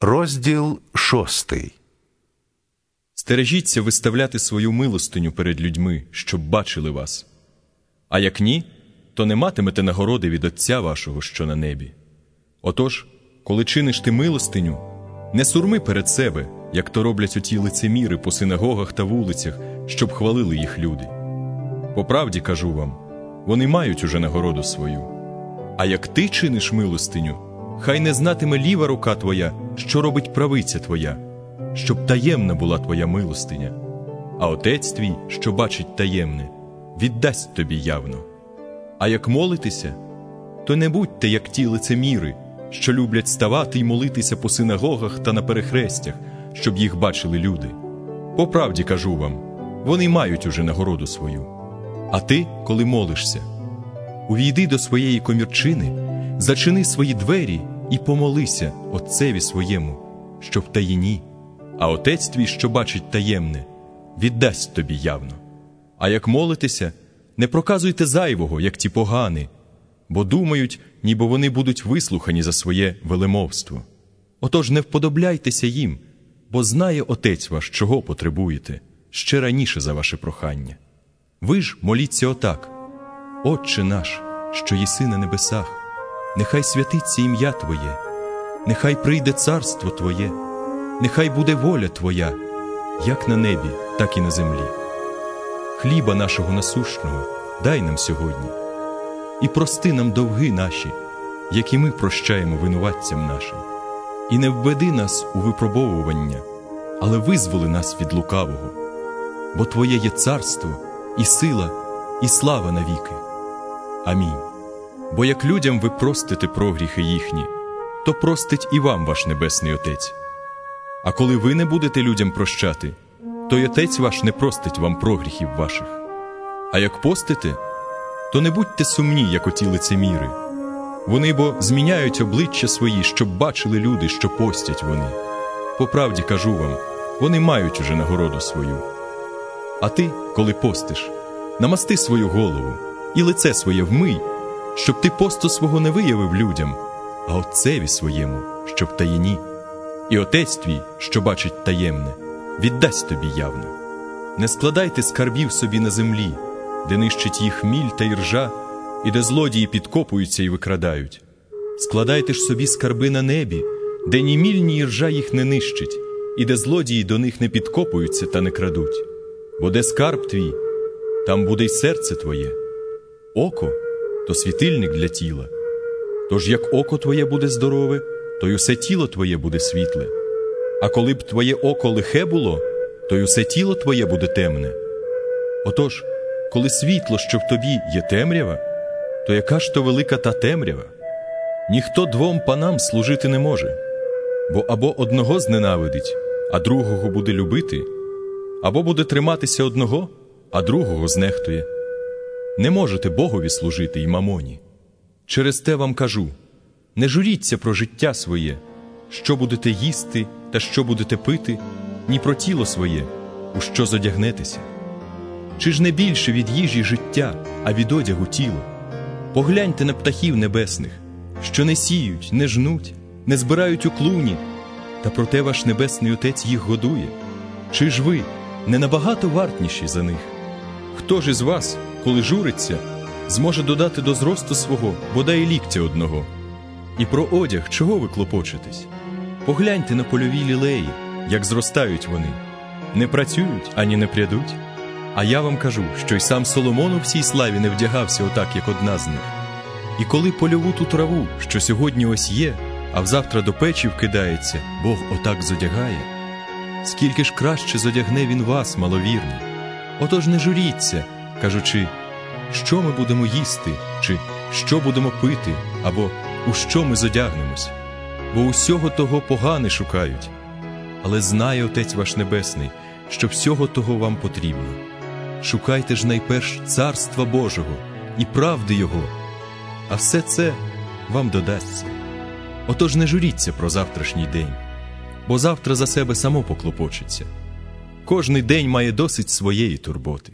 Розділ шостий. Стережіться виставляти свою милостиню перед людьми, щоб бачили вас. А як ні, то не матимете нагороди від Отця вашого, що на небі. Отож, коли чиниш ти милостиню, не сурми перед себе, як то роблять оті лицеміри по синагогах та вулицях, щоб хвалили їх люди. По правді кажу вам, вони мають уже нагороду свою. А як ти чиниш милостиню, хай не знатиме ліва рука твоя, що робить правиця твоя, щоб таємна була твоя милостиня, а отець твій, що бачить таємне, віддасть тобі явно. А як молитеся, то не будьте, як ті лицеміри, що люблять ставати й молитися по синагогах та на перехрестях, щоб їх бачили люди. По правді кажу вам, вони мають уже нагороду свою. А ти, коли молишся, увійди до своєї комірчини, зачини свої двері і помолися Отцеві своєму, що в таїні, а отець твій, що бачить таємне, віддасть тобі явно. А як молитеся, не проказуйте зайвого, як ті погани, бо думають, ніби вони будуть вислухані за своє велемовство. Отож не вподобляйтеся їм, бо знає Отець ваш, чого потребуєте, ще раніше за ваше прохання. Ви ж моліться отак: Отче наш, що єси на небесах, нехай святиться ім'я Твоє, нехай прийде царство Твоє, нехай буде воля Твоя, як на небі, так і на землі. Хліба нашого насущного дай нам сьогодні, і прости нам довги наші, які ми прощаємо винуватцям нашим, і не введи нас у випробовування, але визволи нас від лукавого, бо Твоє є царство, і сила, і слава навіки. Амінь. Бо як людям ви простите прогріхи їхні, то простить і вам ваш Небесний Отець. А коли ви не будете людям прощати, то й Отець ваш не простить вам прогріхів ваших. А як постите, то не будьте сумні, як оті лицеміри. Вони бо зміняють обличчя свої, щоб бачили люди, що постять вони. По правді кажу вам, вони мають уже нагороду свою. А ти, коли постиш, намасти свою голову і лице своє вмий, щоб ти посту свого не виявив людям, а отцеві своєму, що в таїні. І отець твій, що бачить таємне, віддасть тобі явно. Не складайте скарбів собі на землі, де нищить їх міль та іржа, і де злодії підкопуються і викрадають. Складайте ж собі скарби на небі, де ні міль, ні іржа їх не нищить, і де злодії до них не підкопуються та не крадуть. Бо де скарб твій, там буде й серце твоє, око то світильник для тіла. Тож як око твоє буде здорове, то й усе тіло твоє буде світле. А коли б твоє око лихе було, то й усе тіло твоє буде темне. Отож, коли світло, що в тобі є темрява, то яка ж то велика та темрява? Ніхто двом панам служити не може, бо або одного зненавидить, а другого буде любити, або буде триматися одного, а другого знехтує. Не можете Богові служити й мамоні. Через те вам кажу: не журіться про життя своє, що будете їсти та що будете пити, ні про тіло своє, у що зодягнетеся. Чи ж не більше від їжі життя, а від одягу тіло? Погляньте на птахів небесних, що не сіють, не жнуть, не збирають у клуні, та проте ваш небесний Отець їх годує. Чи ж ви не набагато вартніші за них? Хто ж із вас, коли журиться, зможе додати до зросту свого бодай ліктя одного? І про одяг чого ви клопочетесь? Погляньте на польові лілеї, як зростають вони, не працюють ані не прядуть. А я вам кажу, що й сам Соломон у всій славі не вдягався отак, як одна з них. І коли польову ту траву, що сьогодні ось є, а взавтра до печі вкидається, Бог отак зодягає, скільки ж краще зодягне він вас, маловірні. Отож не журіться, кажучи, що ми будемо їсти, чи що будемо пити, або у що ми зодягнемось, бо усього того погане шукають. Але знає Отець ваш Небесний, що всього того вам потрібно. Шукайте ж найперш Царства Божого і правди Його, а все це вам додасться. Отож не журіться про завтрашній день, бо завтра за себе само поклопочеться. Кожний день має досить своєї турботи.